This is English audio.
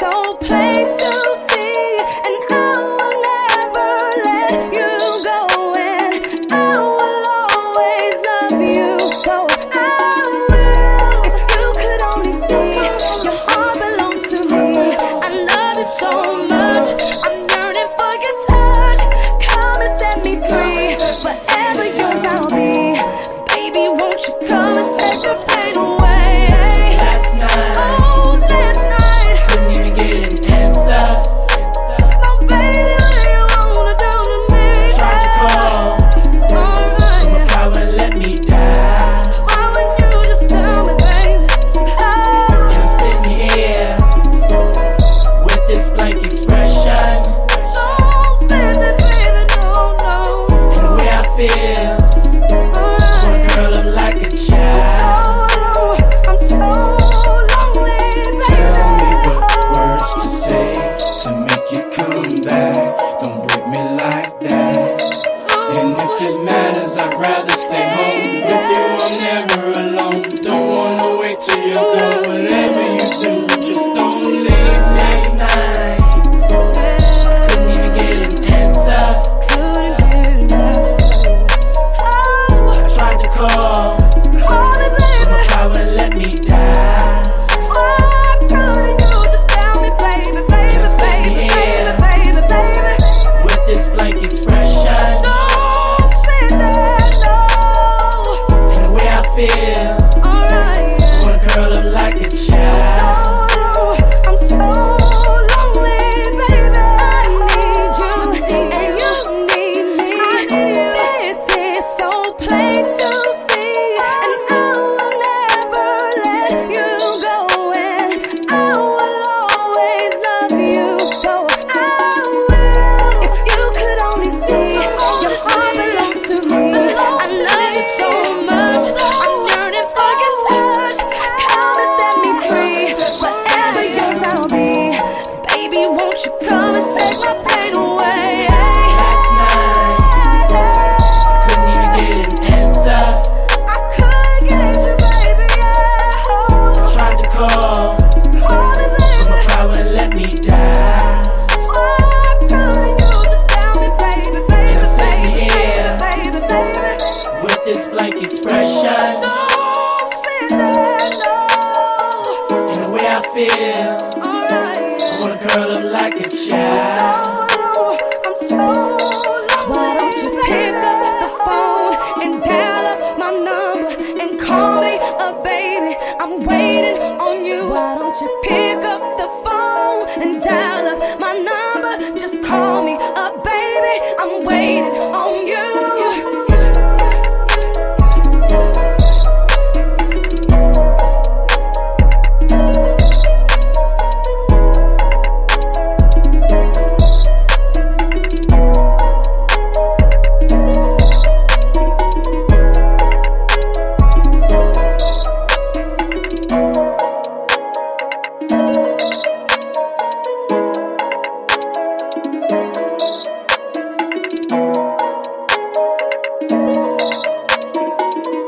Don't play. done. And the way I feel, I wanna curl up like a child.